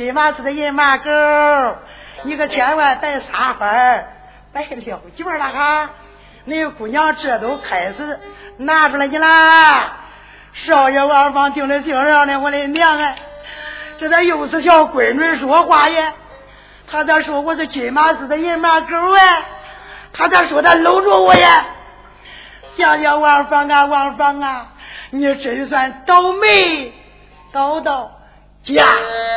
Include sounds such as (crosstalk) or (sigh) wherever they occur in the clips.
今晚是的银马狗，你可千万别撒欢，别撂脚了哈。那姑娘这都开始拿出来你啦。少爷王芳听着听着呢，我的娘啊，这咋又是小闺女说话呀？他咋说我是金马寺的银马狗哎？他咋说他搂着我呀？想想王芳啊，王芳啊，你真算倒霉，倒到家了。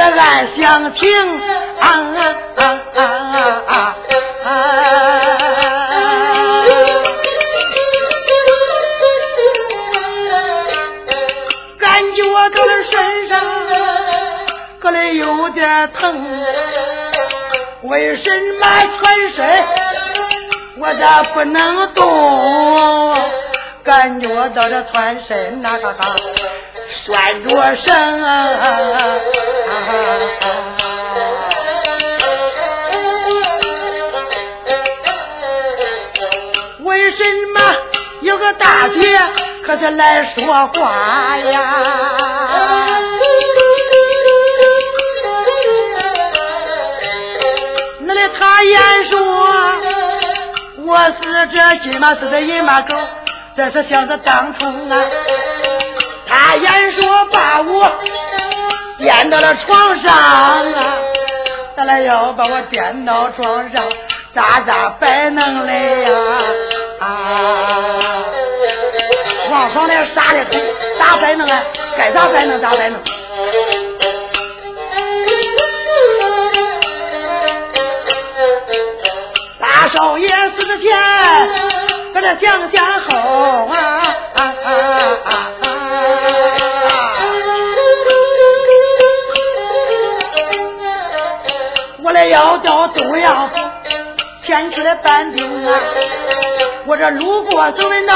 暗相听，啊啊啊啊啊！感觉到了身上可能有点疼，为什么全身我这不能动？感觉到这全身那哈哈。拴着绳，为什么有个大姐可是来说话呀？那里他言说我是这金马是这银马狗，这是想着当初啊。他言说把我颠到了床上啊，他来要把我颠到床上，咋咋摆弄嘞呀？啊！王芳来傻的很，咋摆弄啊？该咋摆弄咋摆弄。大少爷死之前，搁这想想后啊要到东阳府，前去了搬兵啊！我这路过走人道，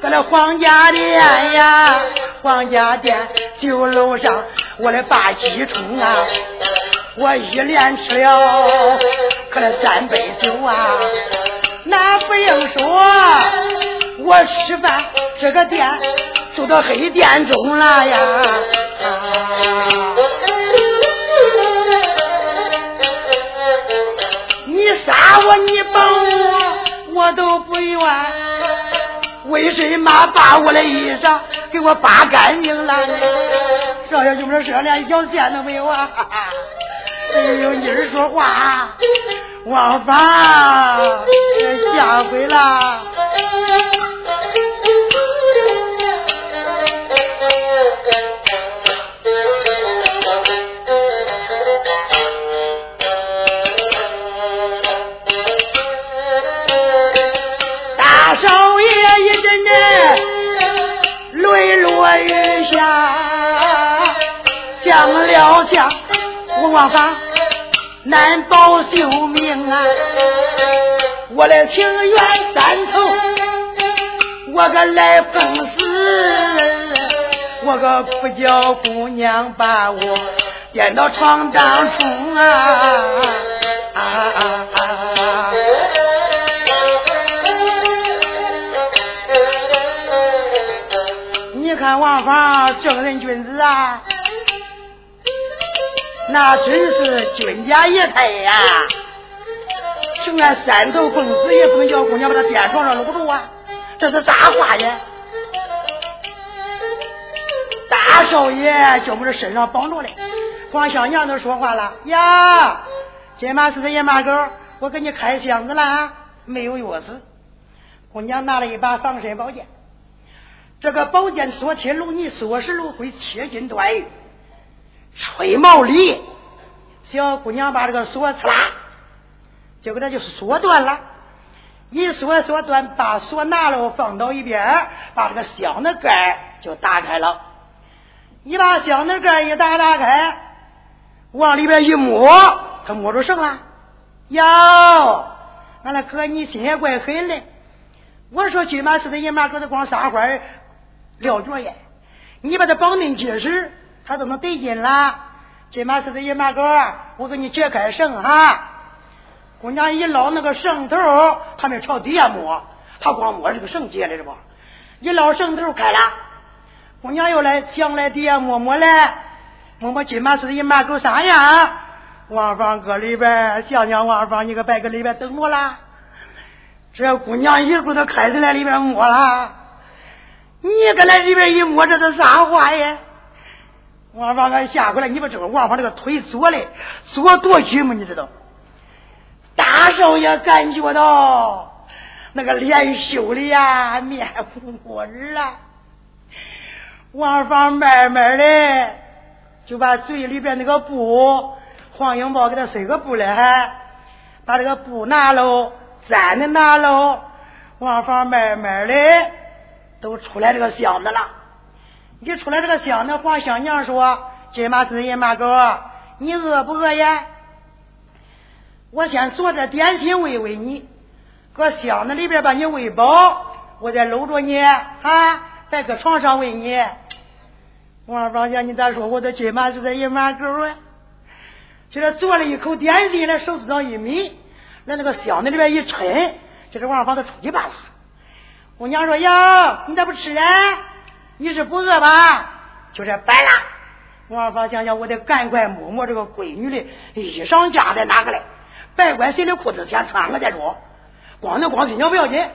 搁那黄家店呀，黄家店酒楼上，我的把鸡冲啊！我一连吃了可那三杯酒啊！那不用说，我吃饭这个店住到黑店中了呀！你打我，你帮我，我都不愿。为什么把我的衣裳给我扒干净了？少爷，就是这连一条线都没有啊！哎呦，妮儿说话，王芳，下回了。了降，我王芳难保性命啊！我的情缘三头，我个来碰死，我个不叫姑娘把我颠到床当中啊啊啊啊！你看王芳正人君子啊，那真是君家爷太呀！就俺三头蹦死也不能叫姑娘把他垫床上搂住啊！这是咋话呀？大少爷叫我们这身上绑着嘞，黄香娘都说话了呀！今晚是这野马狗，我给你开箱子了啊，没有钥匙。姑娘拿了一把防身宝剑，这个宝剑说铁如泥，说石如灰，切金断玉，吹毛里。小姑娘把这个锁刺啦，就给他就缩断了。一锁锁断，把锁拿了，放到一边，把这个箱子盖就打开了。一把箱子盖一打打开，往里边一摸，他摸着什么？哟，俺那哥你心也怪狠的。我说军马司的人马搁这光撒欢撂脚耶，你把他绑定结实，他都能得劲了。金马司的人马哥，我给你解开绳哈。姑娘一捞那个绳头，他没朝底下摸，他光摸这个绳结的是不？一捞绳头开了，姑娘又来想来底下摸摸来，摸摸金马似的一马狗啥样？王芳搁里边想想，王芳你个别搁里边等我啦。这姑娘一股都开进来里边摸了，你搁来里边一摸，这是啥话呀？王芳俺下回来，你不知道王芳这个腿左的左多举吗？你知道？大少爷感觉到那个脸羞的呀，面红过耳了。王芳慢慢的就把嘴里边那个布，黄英宝给他塞个布来，还把这个布拿喽，粘的拿喽。王芳慢慢的都出来这个箱子了。一出来这个箱子，黄香娘说：“金马子、银马狗，你饿不饿呀？”我先做点点心喂喂你，搁箱子里边把你喂饱，我再搂着你啊，再搁床上喂你。王芳姐，你咋说？我的金马是在银马狗啊！就这做了一口点心，那手指上一抿，那那个箱子里边一抻，这是王芳都出去吧了。姑娘说：“哟，你咋不吃啊？你是不饿吧？”就这摆了。王二宝想想，我得赶快摸摸这个闺女的衣裳夹在哪个来。别管谁的裤子先穿个再说，光那光新娘不要紧。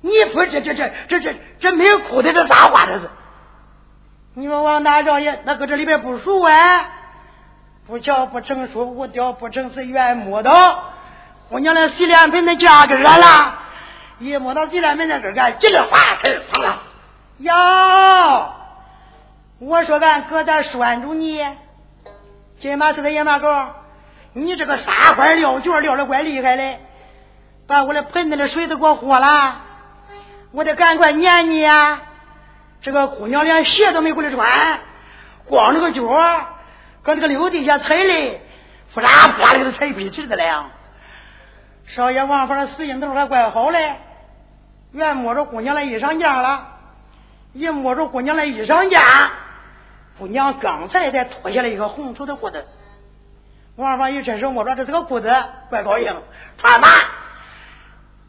你说这这这这这这没有裤子这咋花这是？你说王大少爷那搁这里边不熟啊？不巧不成说无雕不成是原木的。姑娘的洗脸盆那架根了，一摸到洗脸盆那根儿，这个话儿放了。哟，我说俺哥咋拴住你？金马是的野马狗。你这个撒欢撂脚撂的怪厉害的，把我的盆子的水都给我喝了，我得赶快撵你呀！这个姑娘连鞋都没顾得穿，光着个脚，搁这个溜地下踩的，呼啦呼啦的都踩皮似的了！少爷王芳的死劲头还怪好嘞，原摸着姑娘的衣裳架了，一摸着姑娘的衣裳架，姑娘刚才才脱下来一个红绸的裤子。王芳一伸手摸着，这是个裤子，怪高兴，穿吧。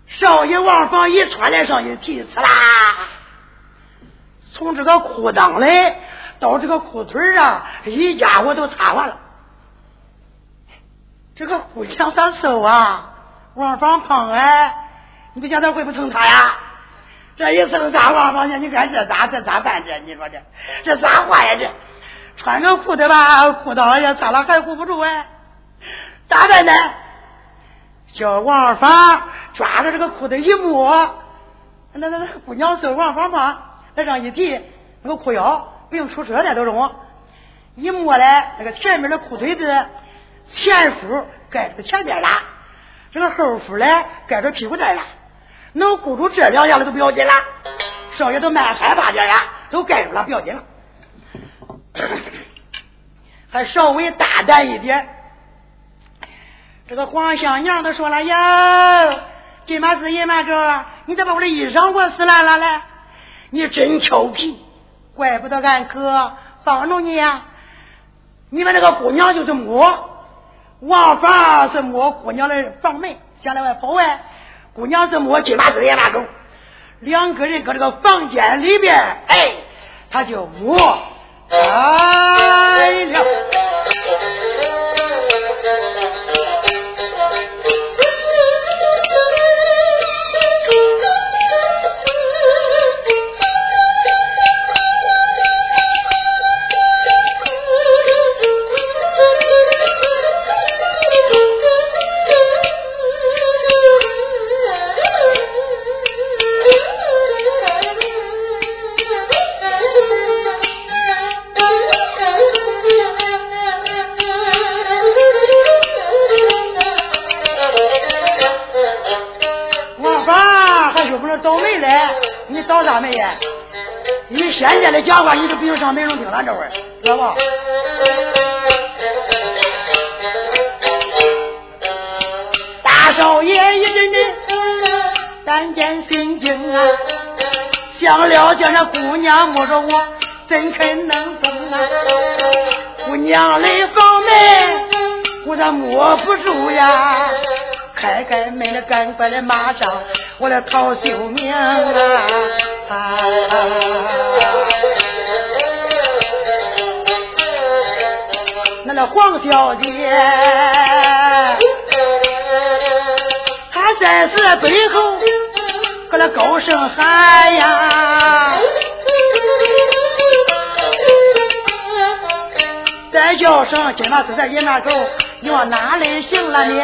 少爷王芳一穿来上一提，呲啦，从这个裤裆里到这个裤腿上，一家伙都擦完了。这个姑娘咋瘦啊？王芳胖哎，你不想他会不蹭擦呀？这一蹭擦，王芳讲，你看这咋这咋办这？你说这这咋换呀？这穿个裤子吧，裤裆也擦了，还护不住哎。咋办呢？叫王芳抓着这个裤子一摸，那那那姑娘是，王芳胖，那上一提，那个裤腰不用出车的都中，一摸来，那个前面的裤腿子前腹盖住前边了，这个后腹嘞盖着屁股蛋了，能顾住这两下的都不要紧了。少爷都蛮害怕点呀，都盖住了不要紧了，(coughs) 还稍微大胆一点。这个黄香娘都说了：“哟，金马是银马哥，你咋把我的衣裳给我撕烂了嘞？你真调皮，怪不得俺哥帮着你呀！你们这个姑娘就是摸，王芳是摸姑娘的房门，想在外跑哎。姑娘是摸金马是银马狗，两个人搁这个房间里边，哎，他就摸哎了。”你倒啥霉呀？你现在的讲话，你都不用上美容厅了，这会儿知道吧？大少爷一阵阵胆战心惊啊！想了叫那姑娘摸着我，怎肯能动啊？姑娘的房门，我咋摸不住呀？开开门来，赶快来，马上我来讨救命啊！那那黄小姐，她在这背后搁那高声喊呀，再叫声今晚是在爷那口，你往哪里行了你？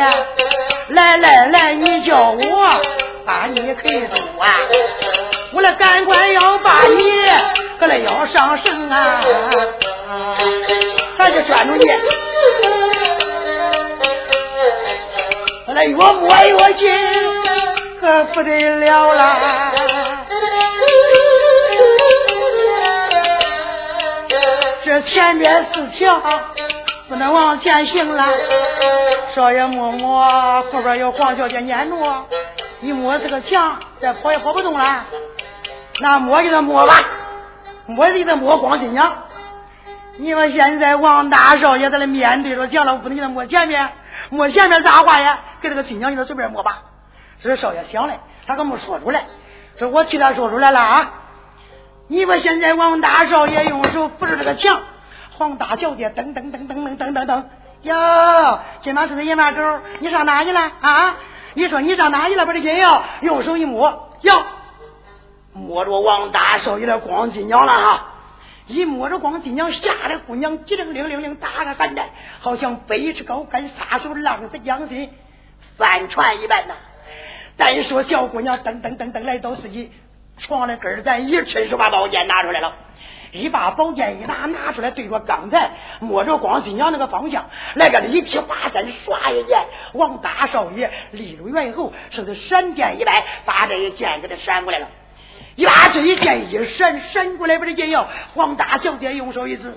来来来，你叫我把你推走啊！我来赶快要把你搁那腰上绳啊！咱就拴住你，我来越摸越紧，可不得了啦！这前面是墙。不能往前行了，少爷摸摸后边有黄小姐撵着，一摸这个墙，再跑也跑不动了。那摸就得摸吧，摸就得摸光新娘。你说现在王大少爷在那面对着墙了，不能给他摸前面，摸前面咋话呀？给这个新娘你就随便摸吧。这是少爷想的，他可没说出来，这我替他说出来了啊。你们现在王大少爷用手扶着这个墙。黄大小姐噔噔噔噔噔噔噔噔，哟，今晚是个野马狗，你上哪去了啊？你说你上哪去了？把这金药用手一摸，哟，摸着王大少爷的光金娘了哈！一摸着光金娘，吓得姑娘急灵灵灵灵打个寒战，好像飞驰高杆，撒手浪子江心，翻船一般呐。再说小姑娘噔噔噔噔来到自己床的根儿，咱一伸手把宝剑拿出来了。一把宝剑一拿，拿出来对着刚才摸着光新娘那个方向来个一劈华山，唰一剑，王大少爷立如猿猴，似是闪电一来，把这一剑给他闪过来了。一把这一剑一闪，闪过来把这剑要黄大小姐用手一指：“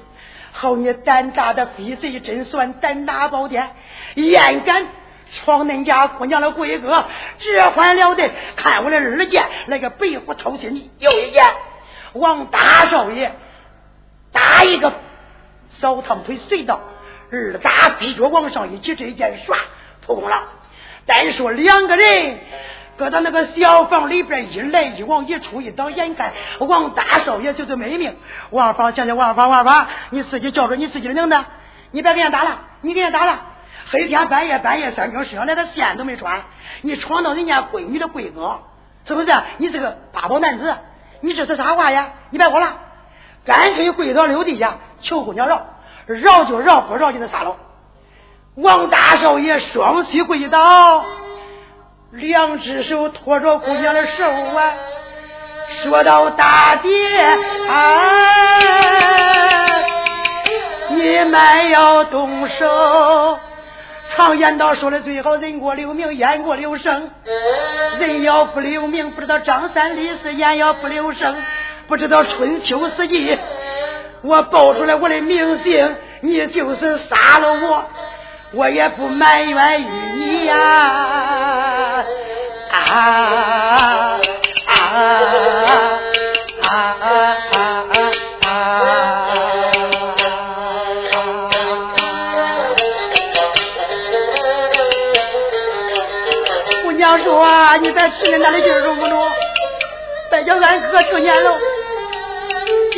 好你胆大的飞贼，真算胆大包天，焉敢闯恁家姑娘的闺阁？这还了得！看我的二剑，来个白虎掏心，又一剑，王大少爷。”打一个扫堂腿隧道，二打逼脚往上一起，这一剑唰破空了。单说两个人搁到那个小房里边一来一往一出一倒，眼看王大少爷就是没命。王芳想想王芳王芳，你自己叫着你自己的名字，你别给人打了，你给人打了。黑天半夜半夜三更身上连个线都没穿，你闯到人家闺女的闺阁，是不是？你是个八宝男子，你这是啥话呀？你别过了。干脆跪倒六地下求姑娘饶，饶就饶，不饶就那啥了。王大少爷双膝跪倒，两只手托着姑娘的手啊，说道：“大爹，你们要动手。常言道说的最好，人过留名，雁过留声。人要不留名，不知道张三李四；雁要不留声。”不知道春秋四季，我报出来我的名姓，你就是杀了我，我也不埋怨于你呀！啊啊啊啊啊！啊！我娘说：“你在吃的那里劲儿中不中？再叫俺哥听见了。”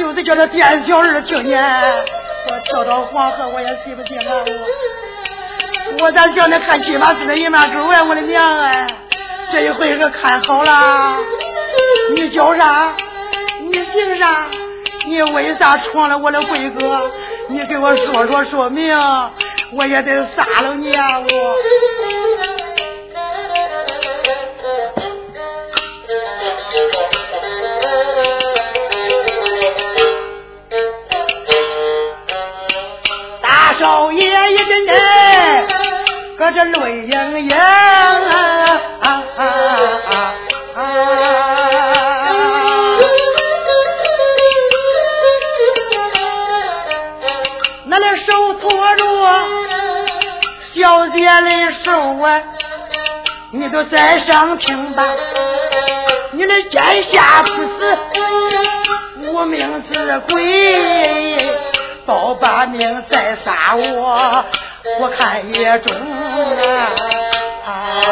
就是叫这店小二听见，我跳到黄河我也洗不清了！我我咋叫那看鸡巴似的一面狗啊！我的娘哎！这一回可看好了，你叫啥？你姓啥？你为啥闯了我的闺阁？你给我说说说明，我也得杀了你啊！我。老爷爷的人，搁这泪盈盈，啊啊啊啊！的手托着小姐的手啊，你都在上听吧，你的奸下不死，无名之鬼。保把命再杀我，我看也中啊！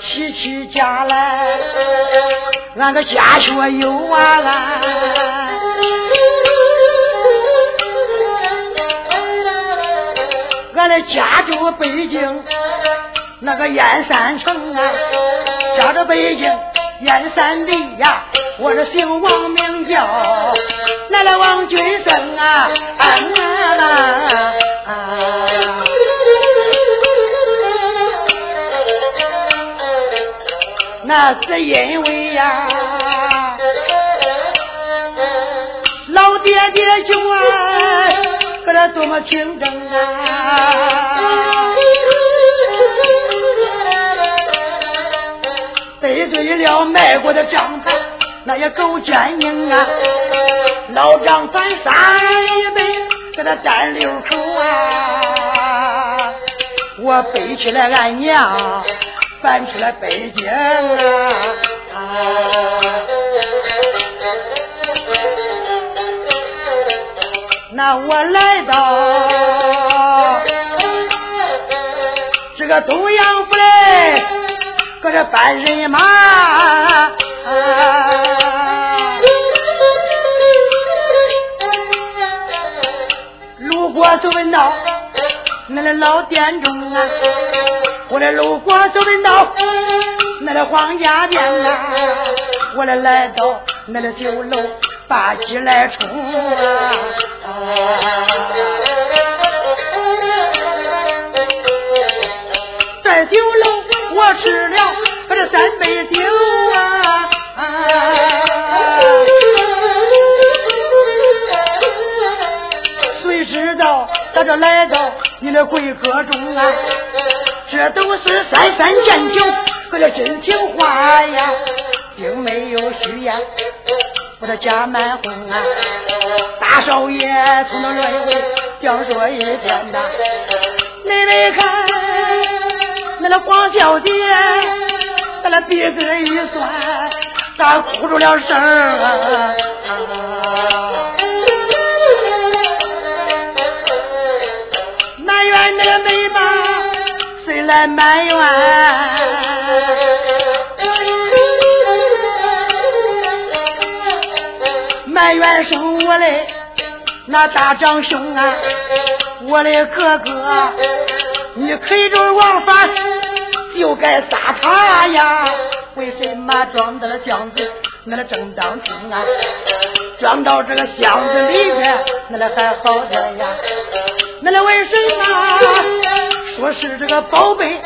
起起家来，俺的家学有啊！俺的家住北京那个燕山城啊，家住北京燕山里呀，我这姓王名叫来王君生啊，那是因为呀，老爹爹就啊。可这多么清正啊！得罪了卖国的张盘，那也够坚硬啊！老张反杀一辈，给他占六口啊！我背起来俺娘，搬起来北京啊！那我来到这个东阳府来，搁这办人马，路过就问道，那的老店中啊，我的路过就问道，那的黄家店啊，我来来到那的酒楼。把鸡来冲啊！在酒楼我吃了这三杯酒啊！谁知道他这来到你的贵客中啊？这都是三三见酒，可这真情话呀，并没有虚言。我的家满红啊，大少爷从那来回讲说一天呐。妹妹看，那个黄小姐，他那鼻子一酸，咋哭出了声啊？埋怨那个妹妈，谁来埋怨？埋怨生我的那大长兄啊，我的哥哥，你开着王法就该杀他呀！为什么装到了箱子那了正当中啊？装到这个箱子里边，那了还好点呀？那了为什么说是这个宝贝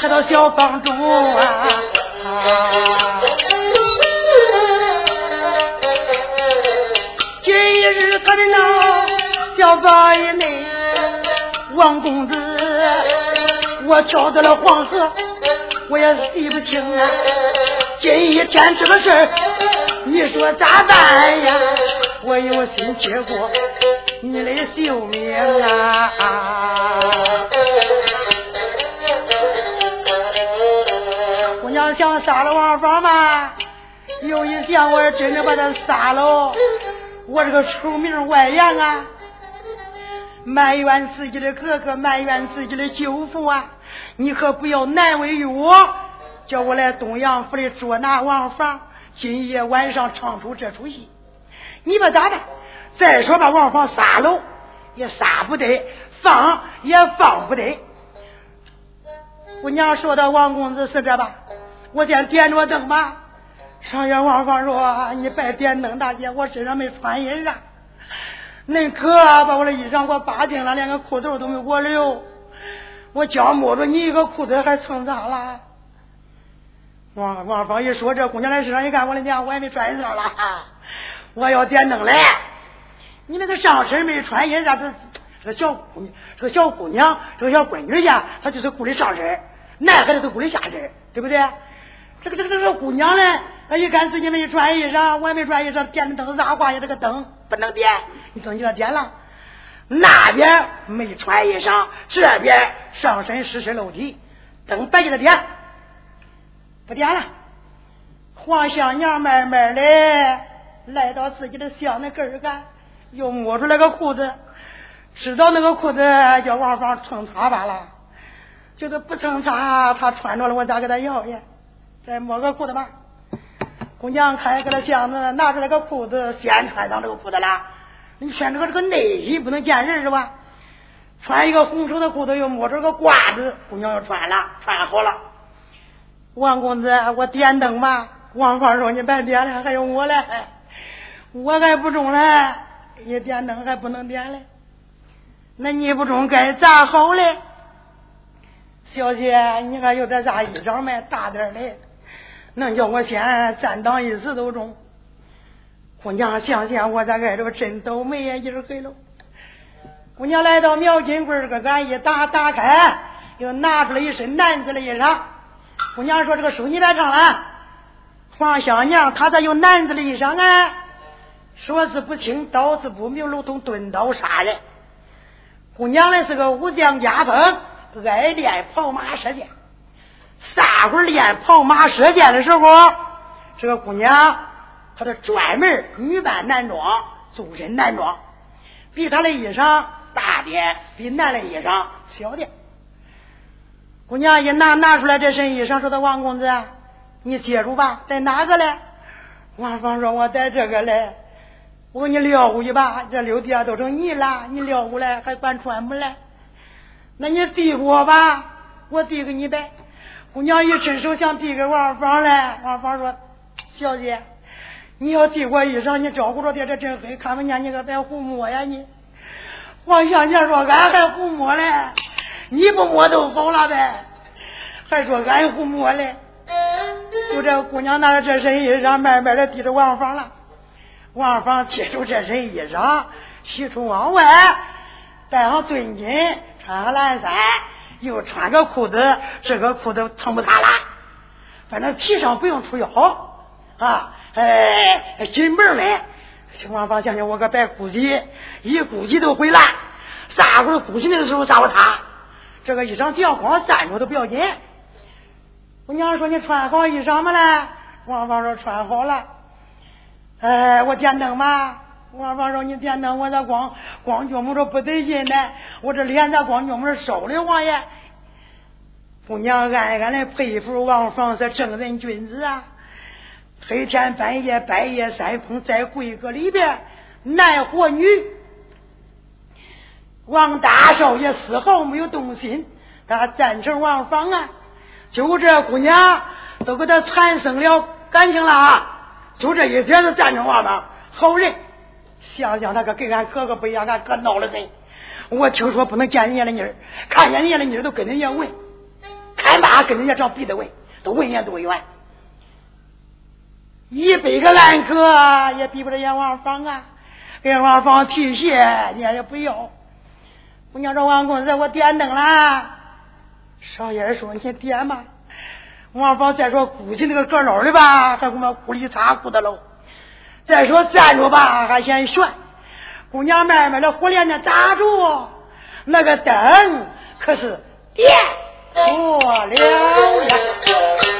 他到小房中啊？今日他的那小八爷妹王公子，我跳到了黄河，我也记不清啊。今一天这个事儿，你说咋办呀？我有心接过你的性命啊！姑娘想杀了王芳吗？有一想，我真的把他杀了。我这个臭名外扬啊，埋怨自己的哥哥，埋怨自己的舅父啊！你可不要难为我，叫我来东阳府里捉拿王房，今夜晚上唱出这出戏，你把咋办？再说把王房杀了也杀不得，放也放不得。我娘说的王公子是这吧？我先点着灯吧。上院王芳说：“你别点灯，大姐，我身上没穿衣裳。恁可把我的衣裳给我扒净了，连个裤头都没给我留。我脚摸着你一个裤子还蹭脏了？”王王芳一说，这姑娘来身上一看，我的娘，我也没穿衣裳了。(laughs) 我要点灯来。你那个上身没穿衣裳，这这个小姑娘，这个小姑娘，这个小闺女家，她就是顾的上身，男孩子都顾的下身，对不对？这个这个这个姑娘呢，她一看自己没穿衣裳，我也没穿衣裳，点的灯，咋挂呀这个灯？不能点，你总叫点了。那边没穿衣裳，这边上身湿湿露体，等白着点，不点了。黄香娘慢慢的来到自己的箱子根儿干，又摸出来个裤子，知道那个裤子叫王芳蹭擦罢了，就是不蹭擦，他穿着了，我咋给他要去？再摸个裤子吧。姑娘开开了箱子，拿出来个裤子，先穿上这个裤子了。你穿这个这个内衣不能见人是吧？穿一个红绸的裤子，又摸着个褂子，姑娘又穿了，穿好了。王公子，我点灯吧。王芳说：“你别点了，还有我嘞，我还不中嘞，你点灯还不能点嘞。那你不中该咋好嘞？小姐，你还有点啥衣裳没？大点的，能叫我先暂当一时都中。”姑娘想想，我这挨着真倒霉呀！一儿黑了。姑娘来到苗金柜儿，个俺一打打开，又拿出来一身男子的衣裳。姑娘说：“这个书你别唱了。”黄香娘她咋有男子的衣裳啊？说字不清，道字不明，如同钝刀杀人。姑娘呢是个武将家风，爱练跑马射箭。啥会练跑马射箭的时候，这个姑娘。他是专门女扮男装，做身男装，比他的衣裳大点，比男的衣裳小点。姑娘一拿拿出来这身衣裳，说：“的王公子，你接住吧，带哪个嘞？”王芳说：“我带这个嘞。”我给你撂过去吧，这六地都成泥了，你撂过来还管穿不嘞？那你递给我吧，我递给你呗。姑娘一伸手想递给王芳嘞，王芳说：“小姐。”你要递我衣裳，你照顾着点，这真黑，看不见你可别胡摸呀你。黄香姐说：“俺还胡摸嘞，你不摸都好了呗，还说俺胡摸嘞。”就这姑娘拿着这身衣裳，慢慢的递着王芳了。王芳接住这身衣裳，喜出望外，戴上尊巾，穿上蓝衫，又穿个裤子，这个裤子撑不塌了，反正提上不用出腰啊。哎，进门来，王芳想想，我个白估计，一估计都会烂。啥会儿估计那个时候，啥会塌？这个衣裳只要光站着都不要紧。我娘说你穿好衣裳没嘞？王芳说穿好了。哎，我点灯吧。王芳说你点灯，我咋光光觉摸着不得劲呢。我这脸咋光觉摸着烧的慌呀？姑娘暗暗的佩服王芳是正人君子啊。黑天半夜，半夜三更，在贵阁里边，男和女，王大少爷丝毫没有动心，他赞成王芳啊。就这姑娘都给他产生了感情了啊！就这一点子赞成王芳，好人。想想那个跟俺哥哥不一样，俺哥闹了人。我听说不能见人家的妮儿，看见人家的妮儿都跟人家问，看吧跟人家长鼻子闻，都闻言多远。一百个烂哥也比不了阎王房啊！阎王房提鞋，人家也不要。我娘说王公子，我点灯了。少爷说你点吧。王芳再说估计那个阁楼的吧，还恐怕鼓里擦裤子喽。再说站着吧，还嫌悬。姑娘慢慢的火链子打住，那个灯可是点错了呀。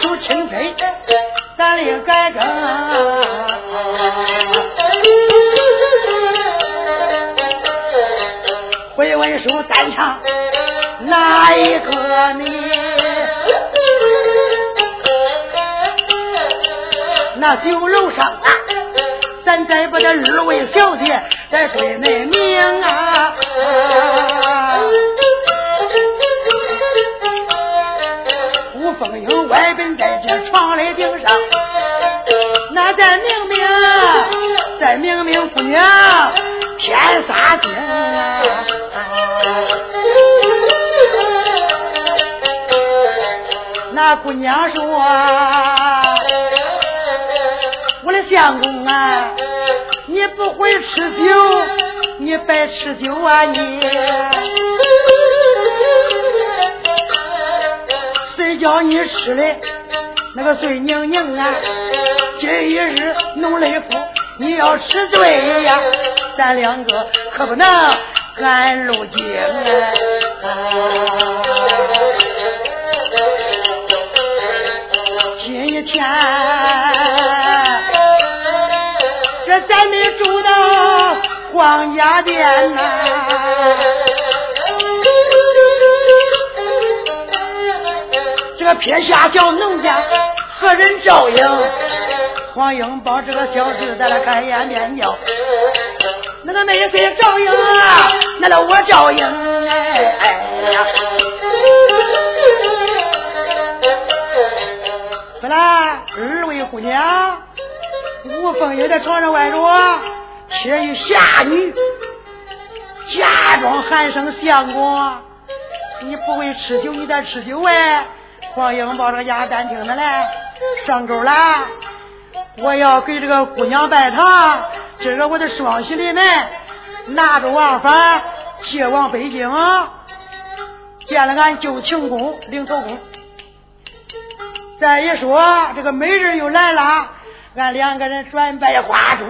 书清贼咱也改正回文书单唱哪一个你那酒楼上咱再把这二位小姐再对恁明啊凤英外奔在这床来顶上，那再明明，再明明姑娘天杀精啊！那姑娘说：“我的相公啊，你不会吃酒，你别吃酒啊你！叫你吃的那个醉宁宁啊？今一日弄雷府，你要吃醉呀，咱两个可不能赶路径啊！”天，这咱没住到皇家店呐，个撇下叫农家何人照应？黄英宝这个小子在那开眼面叫，那个没谁照应啊，那个我照应哎哎呀。本来，二位姑娘，吴凤英在床上歪着，且与下女假装喊声相公。你不会吃酒，你再吃酒哎！黄英抱着鸭蛋听着嘞，上钩了。我要给这个姑娘拜堂，今个我的双喜临门，拿着王法接往北京，见了俺舅庆公领头公。再一说，这个美人又来了，俺两个人转拜花烛。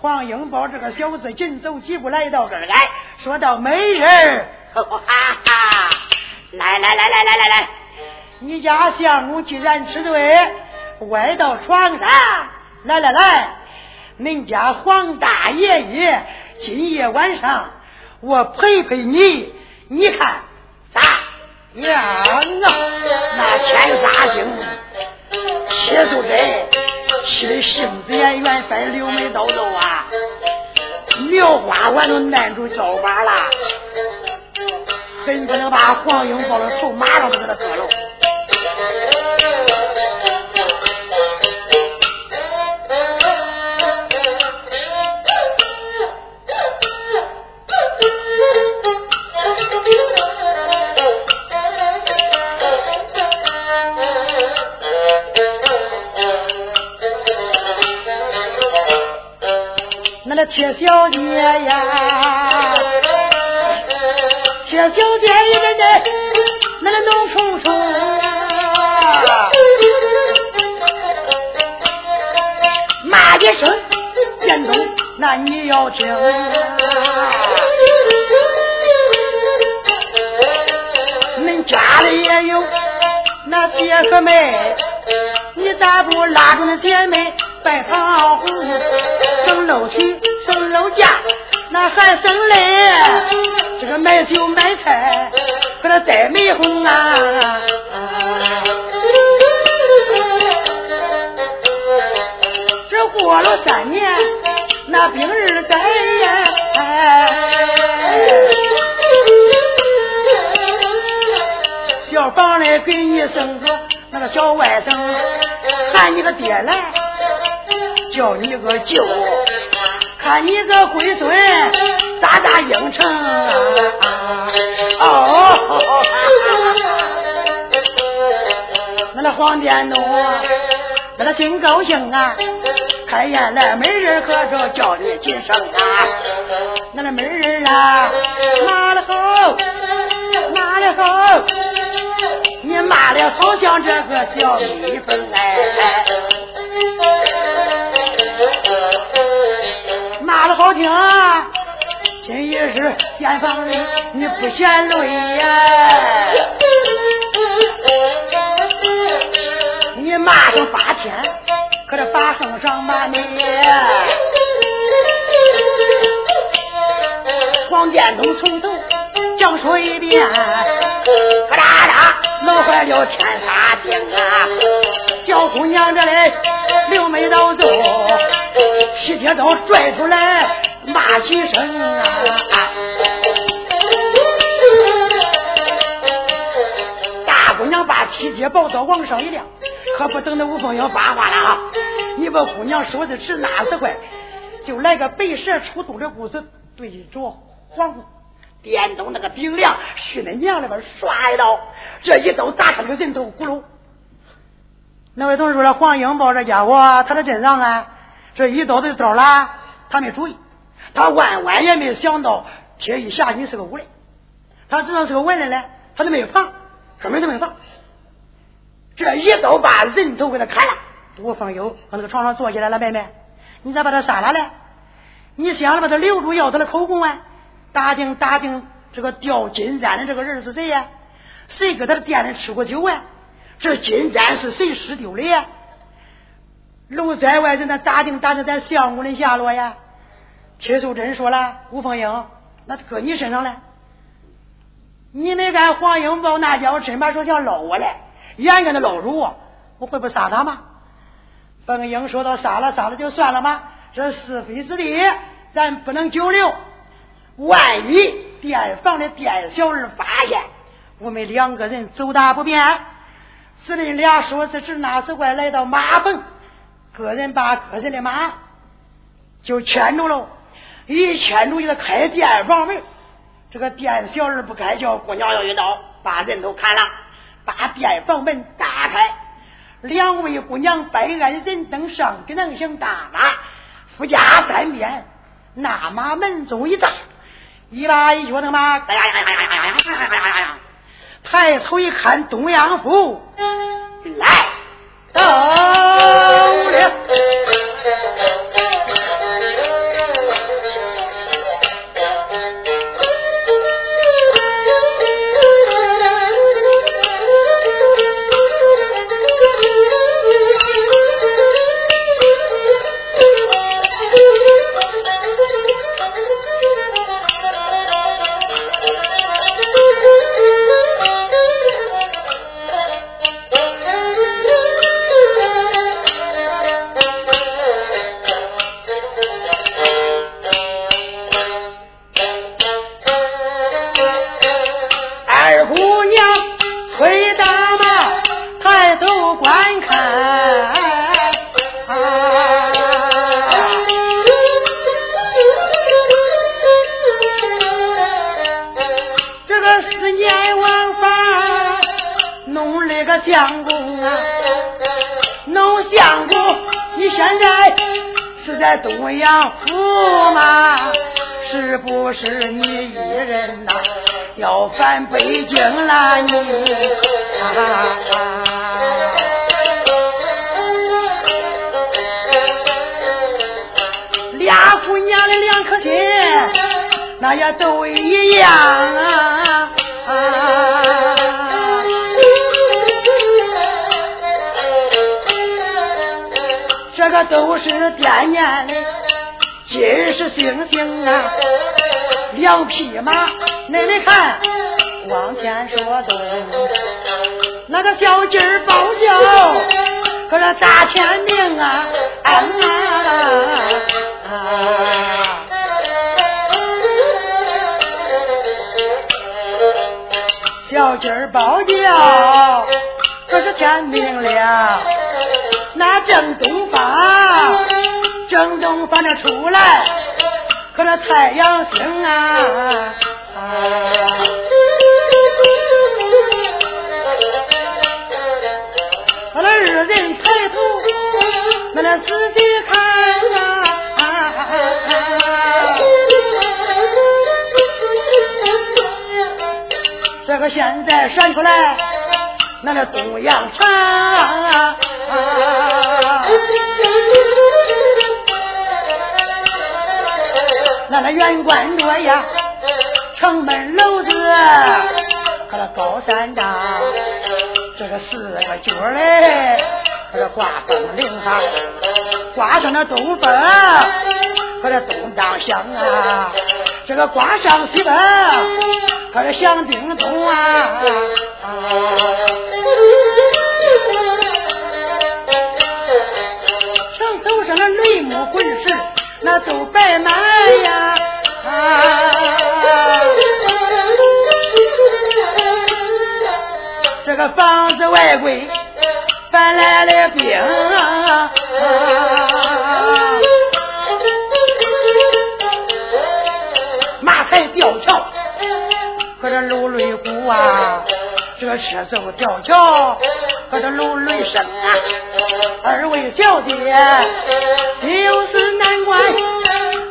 黄英宝这个小子紧走几步来到这儿来，说到美人，哈哈，来来来来来来来，你家相公既然吃醉，歪到床上，来来来，恁家黄大爷爷今夜晚上我陪陪你，你看咋？娘啊，那天杀星，切素贞，气的性子也元分，柳眉刀肉啊，苗花丸都难住脚把了，恨不能把黄英抱的头马上都给他割了。铁小姐呀，铁小姐一个人那个怒冲一声电动，那你要听，恁家里也有那姐和妹，你咋不拉住那姐妹拜堂红，生楼去？生老嫁，那还生嘞？这个买酒买菜，可那再没红啊！过了三年，那兵日在呀，小房里给你生个那个小外甥，喊你个爹来，叫你个舅。看你个龟孙咋咋应承啊！哦，那那黄殿东，那他真高兴啊！开宴来，没人喝着叫你几声啊！那那没人啊，骂的好，骂的好，你骂的好像这个小蜜蜂哎。骂的好听，今夜是见房里你不嫌累呀？(laughs) 你骂上八天，可这八声上骂你。黄建东从头讲说一遍，咔哒哒闹坏了天杀精啊！小姑娘这里刘眉倒走。七铁刀拽出来，骂几声啊！大姑娘把七节宝刀往上一亮，可不等那吴凤英发话了啊！你把姑娘说的是哪是怪，就来个白蛇出洞的故事，对着黄姑电动那个顶梁，去那娘里边刷一刀，这一刀砸他那个人头骨噜。那位同志说了，黄英宝这家伙他的阵上啊，这一刀就刀了，他没注意，他万万也没想到铁一侠你是个武人，他知道是个文人嘞，他都没防，根本就没防，这一刀把人头给他砍了。杜凤友搁那个床上坐起来了，妹妹，你咋把他杀了嘞？你想把他留住，要他的口供啊？打听打听，这个吊金簪的这个人是谁呀？谁搁他的店里吃过酒啊？这金簪是谁失丢的呀？楼在外人，咱打听打听咱相公的下落呀？铁素贞说了，吴凤英，那搁你身上了。你没看黄英抱那家伙真把手想捞我来，眼看他捞住我，我会不杀他吗？凤英说到：“杀了杀了就算了吗？这是非之地，咱不能久留。万一店房的店小二发现我们两个人走打不便，司令俩说是指那时快来到马棚，个人把个人的马就牵住了，一牵住一个开店房门，这个店小二不开，叫姑娘要一刀把人都砍了，把店房门打开，两位姑娘摆案人等上去能行大马，夫家三边，那马门中一大，一拉一脚的马，呀呀呀呀呀呀呀呀呀呀呀！抬头一看，东阳府来到了。观看，这个十年往返弄了个相公啊，弄相公，你现在是在东阳府吗？是不是你一人呐？要返北京了你？俩那也都一样啊。这个都是惦念的，今日星星啊，两匹马，妹妹看，往前说走，那个小鸡儿报叫，可是大天明啊，今儿报叫，可是天明了。那正东方，正东方的出来，可那太阳星啊！我那二人抬头，那那司机现在闪出来，那那东阳城。那那远观着呀，城门楼子，可那高山大，这个四个角嘞，可这挂风铃哈，挂上那东风，可这东张响啊，这个挂上西风，可是响叮咚啊。(laughs) 城头上的雷木棍石，那都摆满呀。(laughs) 这个房子外 (laughs) 围搬来了兵，马这楼擂鼓啊，这个车走吊桥，可这楼擂声啊。二位小姐，心是难关，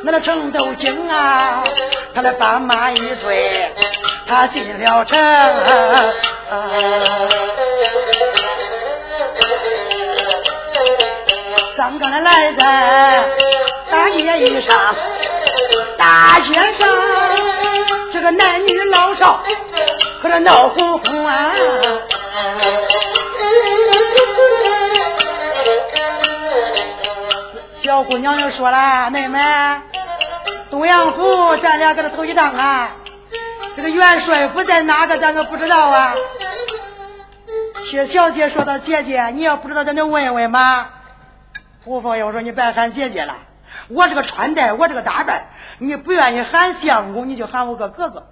那个城头精啊，他来把马一催，他进了城。刚刚的来在大街一上，大街上个男女老少可这闹哄哄啊。小姑娘就说了：“妹妹，东阳府咱俩搁这头一趟啊，这个元帅府在哪个，咱可不知道啊。”薛小姐说道：“姐姐，你要不知道，咱就问问嘛。”胡凤英说：“你别喊姐姐了，我这个穿戴，我这个打扮，你不愿意喊相公，你就喊我个哥哥。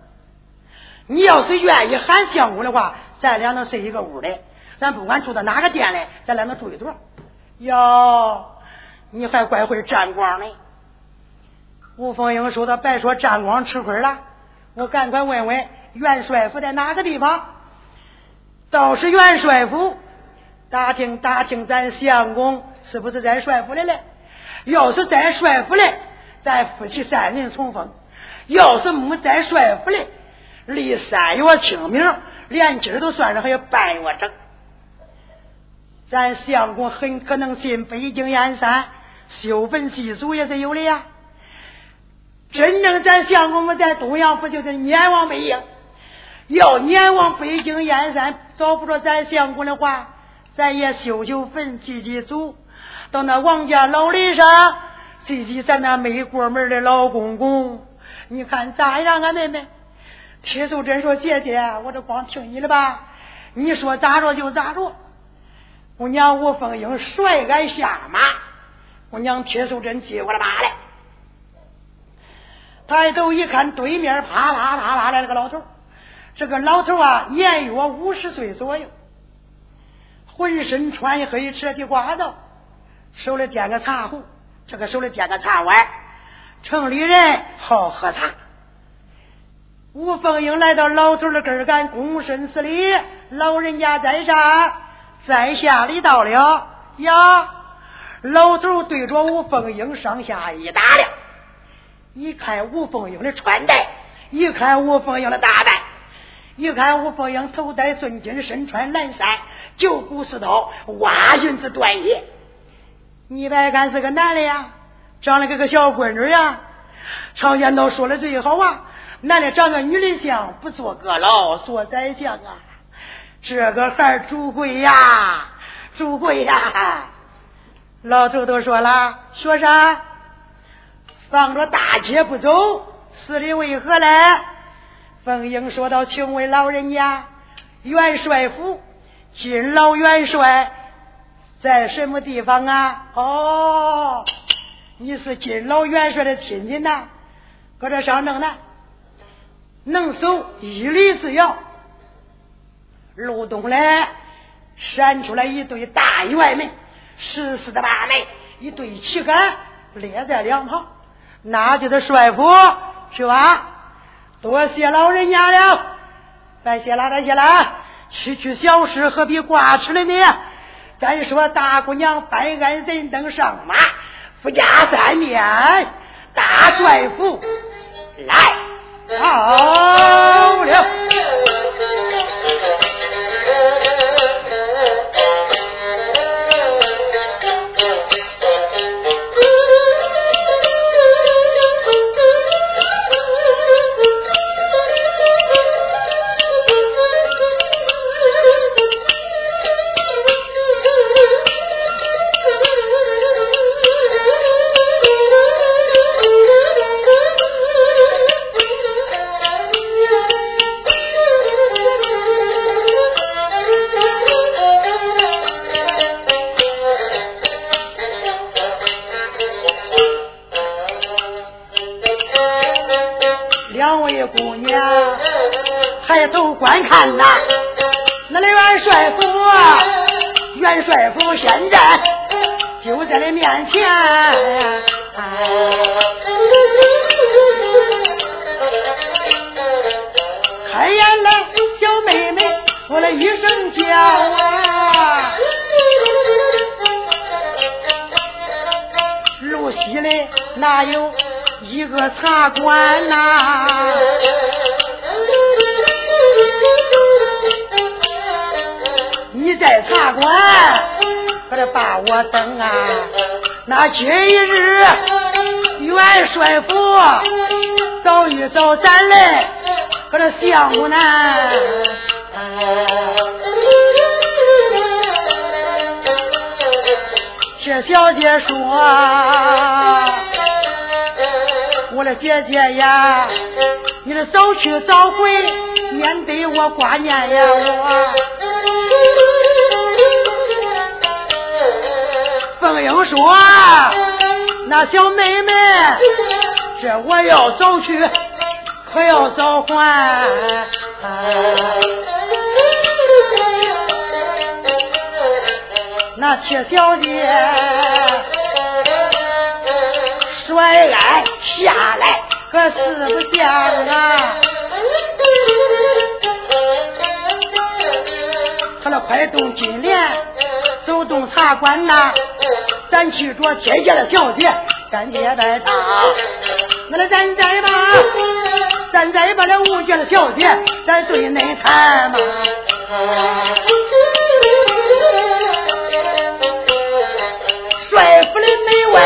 你要是愿意喊相公的话，咱俩能睡一个屋里。咱不管住到哪个店里，咱俩能住一堆。哟，你还怪会沾光呢。”吴凤英说：“他别说沾光吃亏了，我赶快问问元帅府在哪个地方。倒是元帅府，打听打听，咱相公。”是不是在帅府里嘞？要是在帅府里，咱夫妻三人重逢；要是没在帅府里，离三月清明，连今儿都算上还有半月整。咱相公很可能进北京燕山修坟祭祖也是有的呀。真正咱相公在东阳府就是撵往北京，要撵往北京燕山找不着咱相公的话，咱也修修坟祭祭祖。到那王家老林上，祭祭咱那没过门的老公公，你看咋样啊，妹妹？铁素贞说：“姐姐，我这光听你的吧，你说咋着就咋着。”姑娘吴凤英甩鞍下马，姑娘铁素贞接过了马来，抬头一看，对面啪啪啪啪来了个老头。这个老头啊，年约五十岁左右，浑身穿一黑，扯的褂子。手里掂个茶壶，这个手里掂个茶碗。城里人好喝茶。吴凤英来到老头的跟儿，干躬身施礼。老人家在上，在下礼到了。呀，老头对着吴凤英上下一打量，一看吴凤英的穿戴，一看吴凤英的打扮，一看吴凤英头戴顺巾，身穿蓝衫，九股四刀，挖云子断叶。你别看是个男的呀，长得跟个小闺女呀。常言道说的最好啊，男的长个女的像，不做阁老做宰相啊。这个孩主贵呀，主贵呀。老头都说了，学生放着大街不走，是的为何嘞？凤英说道：“请问老人家，元帅府，金老元帅。”在什么地方啊？哦，你是金老元帅的亲戚呐，搁这上正呢，能走一里之遥。路东来闪出来一对大辕门，十四的八门，一对旗杆列在两旁，那就是帅府，是吧？多谢老人家了，别谢了，别谢了，区区小事何必挂齿了呢？再说大姑娘翻鞍人登上马，夫家三面，大帅府来到了。姑娘抬头观看呐，那的元帅府，元帅府现在就在你面前。开眼来，小妹妹，我的一声叫啊！路西里哪有一个茶馆呐？你在茶馆，可得把我等啊！那今日元帅府找一找咱来，可这相公呢？谢小姐说：“我的姐姐呀，你的早去早回，免得我挂念呀我。”凤英说：“那小妹妹，这我要早去，可要早还。”那七小姐 (laughs) 甩鞍下来，可四不像啊！他那快动金莲，走动茶馆呐，咱去着天下的小姐，咱接待她。那来咱再把，咱再把那吴家的小姐，咱对内谈嘛。帅府的门外，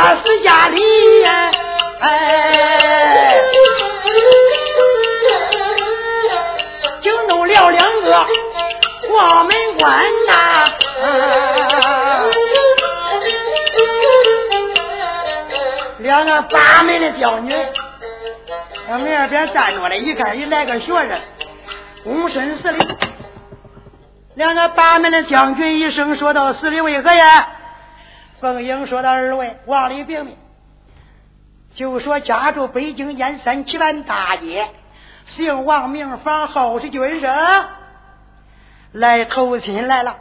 他是家里呀，哎，就弄了两个黄门关呐，两个八门的娇女，往门边站着的，一看一来个学生，躬身施礼。两个八门的将军一声说道：“司礼为何呀？”凤英说道：“二位，王里禀明，就说家住北京燕山七万大街，姓王名房，号是军生，来投亲来了。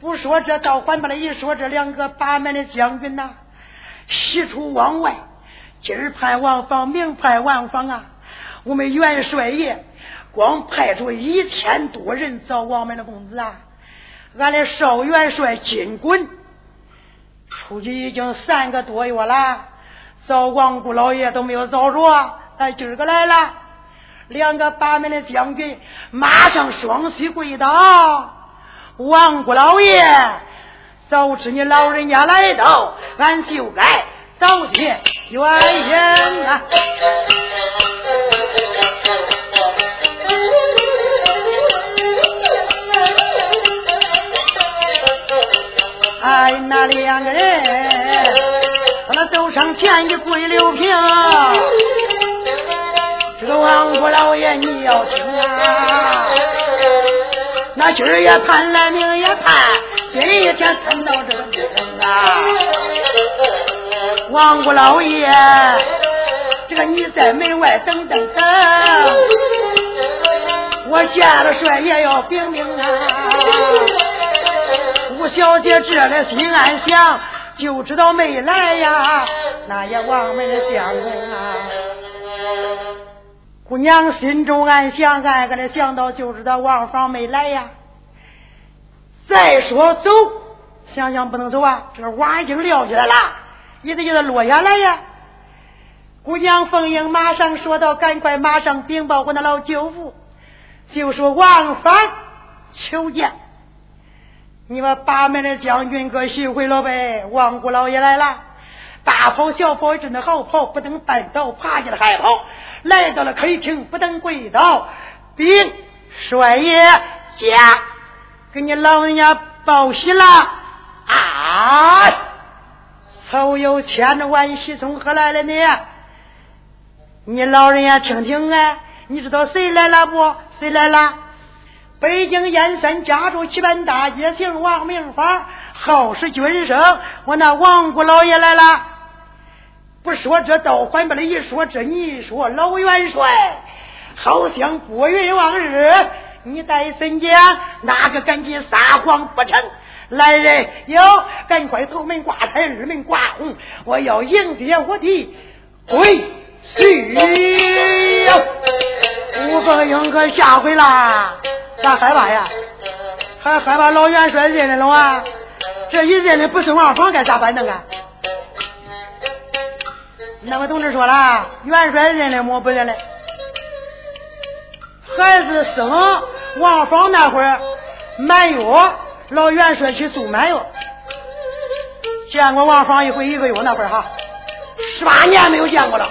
不说这，倒还把了一说，这两个八门的将军呐，喜出望外。今儿派王房，明派王房啊！我们元帅爷光派出一千多人找王门的公子啊！俺的少元帅金衮。”出去已经三个多月了，找王姑老爷都没有找着，咱今儿个来了，两个八门的将军马上双膝跪倒，王姑老爷，早知你老人家来到，俺就该早些原因啊！哎，那两个人，把那走上前一跪六平。这个王国老爷你要听啊，那今儿也盼来，明也盼，今一天盼到这个人啊。王国老爷，这个你在门外等等等，我见了帅爷要禀禀啊。小姐这里心暗想，就知道没来呀，那也王门的相公啊。姑娘心中暗想，暗暗的想到，就知道王房没来呀。再说走，想想不能走啊，这瓦已经撂起来了，也得叫他落下来呀。姑娘凤英马上说道：“赶快，马上禀报我那老舅父，就说王房求见。”你们八门的将军可学会了呗？王姑老爷来了，大跑小跑真的好跑，不等绊倒，爬起来还跑，来到了客厅，不等跪倒，禀帅爷家，给你老人家报喜了啊！曹有千万喜从何来了呢？你老人家听听啊，你知道谁来了不？谁来了？北京燕山家住七班大街，姓王名房，号是军生。我那王姑老爷来了，不说这道还把他一说这，你一说老元帅，好像过云往日。你在孙家，哪个敢去撒谎不成？来人，哟，赶快头门挂彩，二门挂红，我要迎接我的鬼归婿。吴凤英可下回啦，咋害怕呀？还害怕老元帅认了啊？这一认的不是王芳，该咋办呢？啊？那位同志说了，元帅认了么？不认了？还是生王芳那会儿满月，老元帅去送满月，见过王芳一回一个月那会儿哈，十八年没有见过了。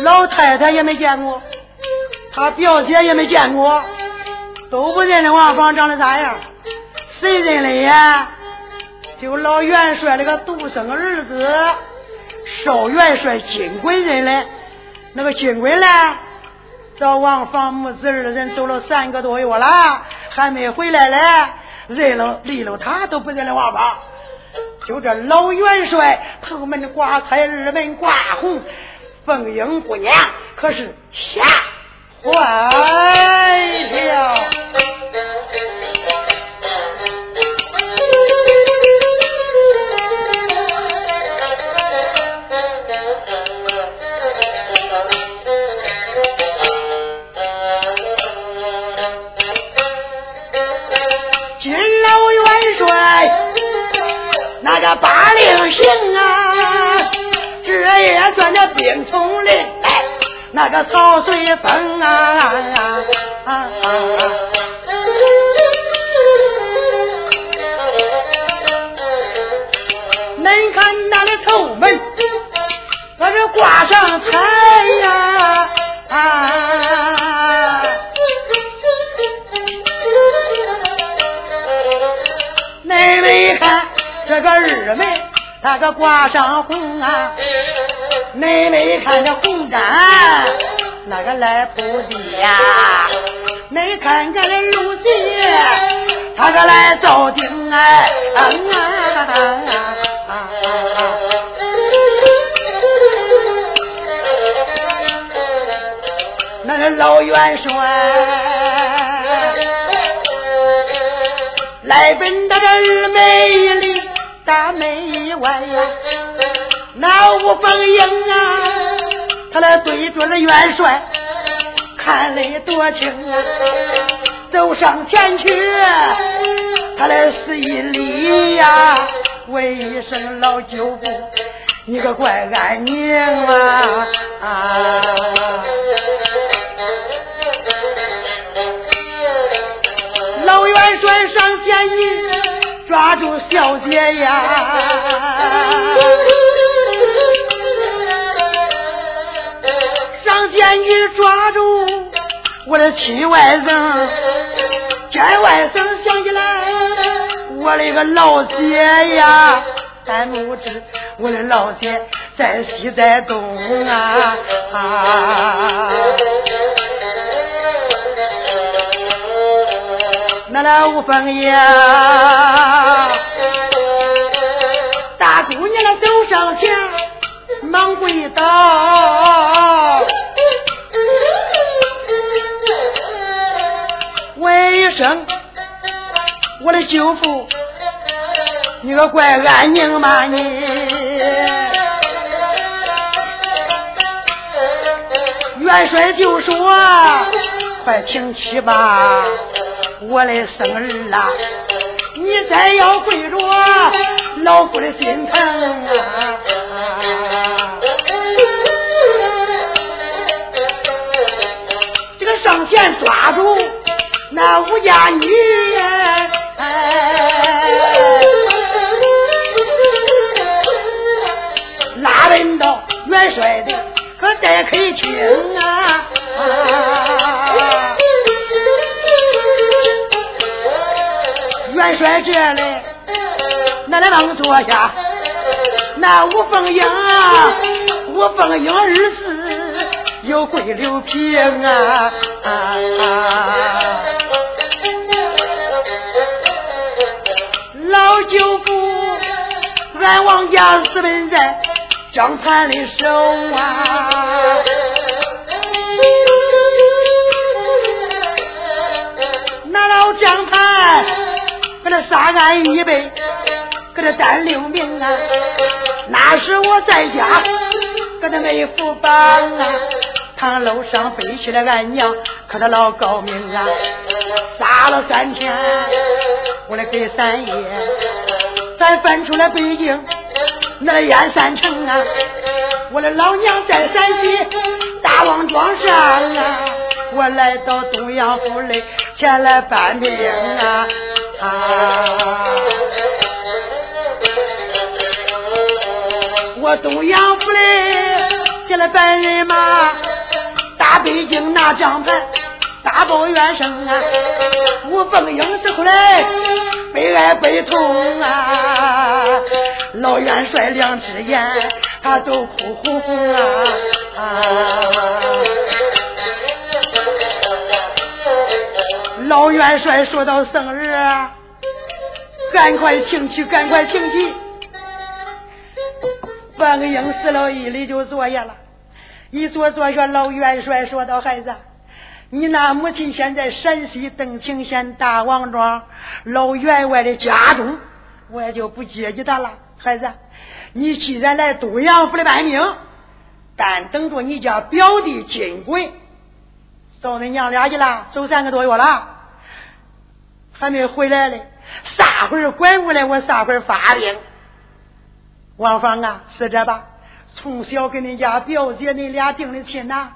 老太太也没见过，他表姐也没见过，都不认得王芳长得咋样，谁认得呀？就老元帅那个独生儿子少元帅金贵认得，那个金贵呢？找王芳母子二人走了三个多月了，还没回来嘞。认了离了他都不认得王芳，就这老元帅头门挂彩，二门挂红，凤英姑娘可是吓坏了。金老元帅那个八令行啊，也算那兵从令，哎，那个曹随风啊，啊啊啊恁看那个头门，那是挂上彩呀，恁没看？这个二门，那个挂上红啊，妹妹看这红毡，那个来铺地呀，你看看这露西，他个来照顶哎，那个老元帅来奔那个二门里。大门外呀，那吴凤英啊，他来对准了元帅，看得多清啊，走上前去，他来施一礼呀，问一声老舅父，你可怪安宁啊！老元帅上前一。抓住小姐呀！上前去抓住我的亲外甥，见外甥想起来我的个老姐呀，但不知我的老姐在西在东啊！那那吴凤英，大姑娘走上前，忙跪倒，问一声：“我的舅父，你个怪安宁吗？你元帅就说：快请起吧。”我的生儿啊，你再要跪着，老夫的心疼啊！这个上前抓住那吴家女，拉人到元帅的可待客厅啊！说这里那来帮你坐下那吴凤英吴凤英儿子有贵留平啊老舅父俺王家四门在江盘的手啊拿了江盘搁这杀俺一辈，搁这担六名啊！那时我在家，搁这没福帮啊！堂楼上背起了俺娘，可他老高明啊！杀了三天，我来给三爷，咱翻出了北京那燕山城啊！我的老娘在陕西大王庄上啊！我来到东阳府里前来办病啊！我东阳府里前来办人马，打北京拿张牌，大报元生啊！吴凤英之后来悲哀悲痛啊！老元帅两只眼，他都哭红啊啊！老元帅说到生日，赶快请去，赶快请去。范英死了一礼就坐下了。一坐坐下，老元帅说道：“孩子，你那母亲现在陕西邓清县大王庄老员外的家中，我也就不接济他了。孩子，你既然来东阳府的办命，但等着你家表弟金贵找恁娘俩去了，走三个多月了，还没回来嘞。啥会儿拐过来，我啥会儿发病。王芳啊，是这吧？”从小跟你家表姐你俩定的亲呐，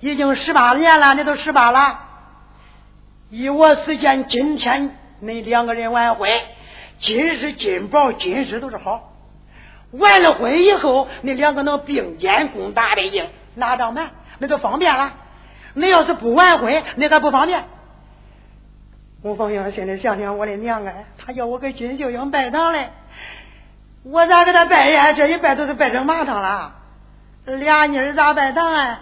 已经十八年了，你都十八了。以我时间，今天恁两个人完婚，今日金宝，今日都是好。完了婚以后，你两个能并肩攻大北京，拿张牌，那就方便了。你要是不完婚，那可不方便。吴凤英心里想想，我的娘哎，他叫我给金秀英拜堂嘞。我咋给他拜呀？这一拜都是拜成麻糖了。俩妮儿咋拜堂啊？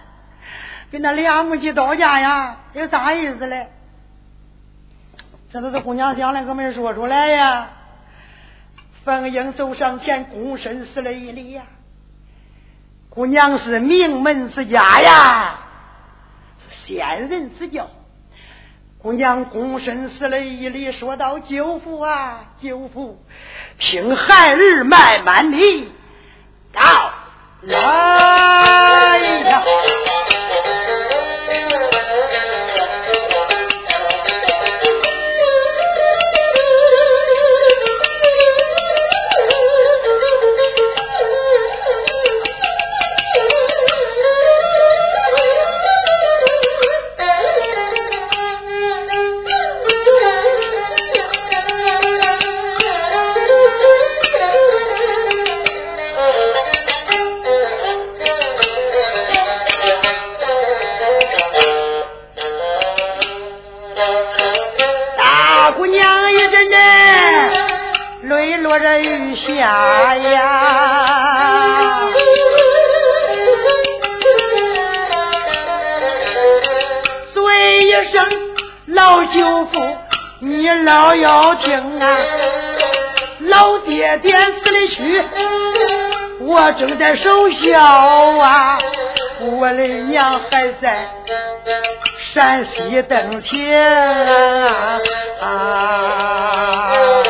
跟那俩母鸡到家呀？有啥意思嘞？这都是姑娘想的，可没说出来呀。凤英走上前，躬身施了一礼呀。姑娘是名门之家呀，仙人之教。姑娘躬身施了一礼，说道：“舅父啊，舅父。”听孩儿慢慢的到来呀。我这雨下呀！随一声老舅父，你老要听啊！老爹爹死的去，我正在守孝啊！我的娘还在山西登前啊！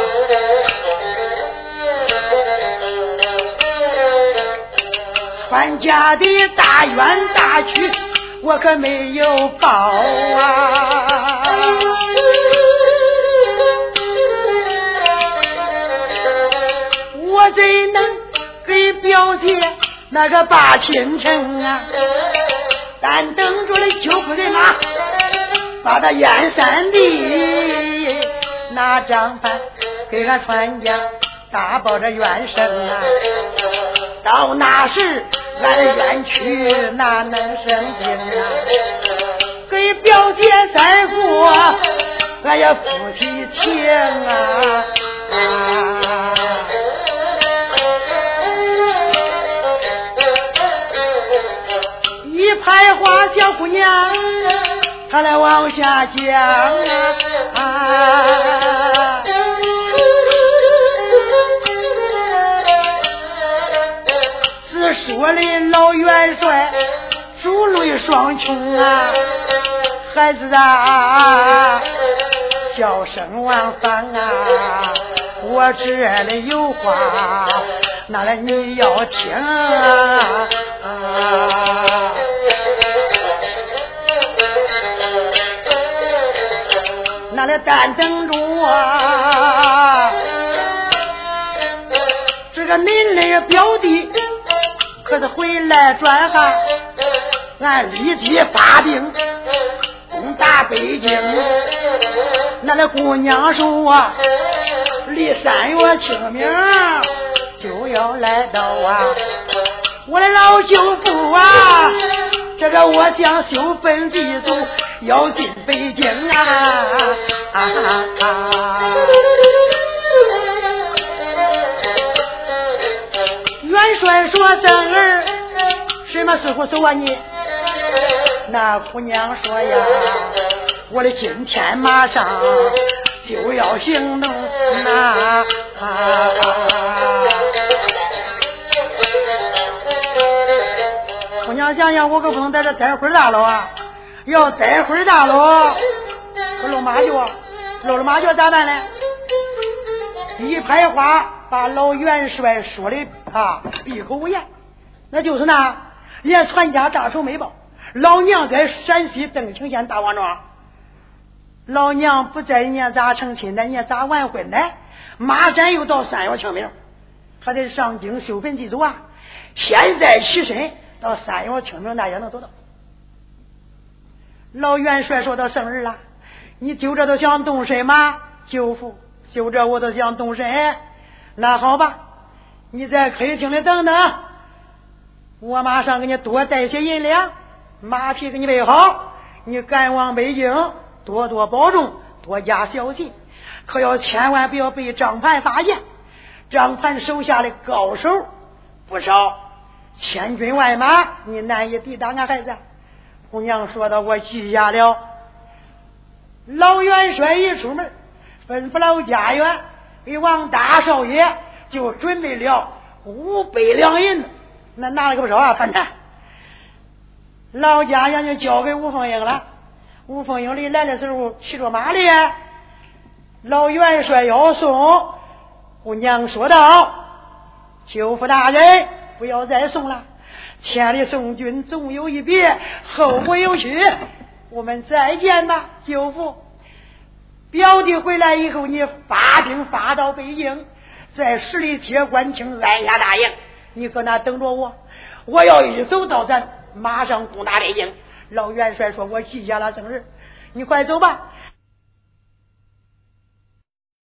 搬家的大冤大屈，我可没有报啊！我怎能给表姐那个把亲成啊？但等着的救夫人马，把他燕山的那张牌给俺全家大报着冤声啊！到那时。俺冤屈哪能生病啊？给表姐三过，俺也夫妻情啊！一排花，小姑娘，她来往下讲啊。说的老元帅珠泪双穷啊，孩子啊，叫声万番啊！我这里有话，那来你要听啊！那来但等着啊！这个您的表弟可是回来转哈，俺立即发兵攻打北京。那那姑娘说啊，离三月清明就要来到啊！我的老舅父啊，这个我想修坟地祖要进北京啊！啊帅说：“生儿，什么时候走啊你？”那姑娘说：“呀。”我的今天马上就要行动啊！姑娘想想，我可不能在这待会儿大了啊！要待会儿大了，我露马脚，露了马脚咋办呢？一拍花，把老元帅说的啊闭口无言。那就是那，连传家大仇没报，老娘在陕西邓清县大王庄。老娘不在，人家咋成亲呢？年咋完婚呢？马上又到三月清明，还得上京修坟祭祖啊！现在起身到三月清明，那也能做到。老元帅说到生日了，你就这都想动身吗？舅父，就这我都想动身。那好吧，你在客厅里等等，我马上给你多带些银两，马匹给你备好，你赶往北京。多多保重，多加小心，可要千万不要被张盘发现。张盘手下的高手不少，千军万马，你难以抵挡啊，孩子。姑娘说的：“我记下了。”老元帅一出门，吩咐老家园给王大少爷就准备了五百两银子，那拿了个不少啊，反正。老家园就交给吴凤英了。吴凤英的来的时候骑着马的，老元帅要送，姑娘说道：“舅父大人，不要再送了，千里送君总有一别，后会有期，我们再见吧，舅父。表弟回来以后，你发兵发到北京，在十里街关清安下大营，你搁那等着我，我要一走到咱马上攻打北京。”老元帅说：“我记下了生日，你快走吧。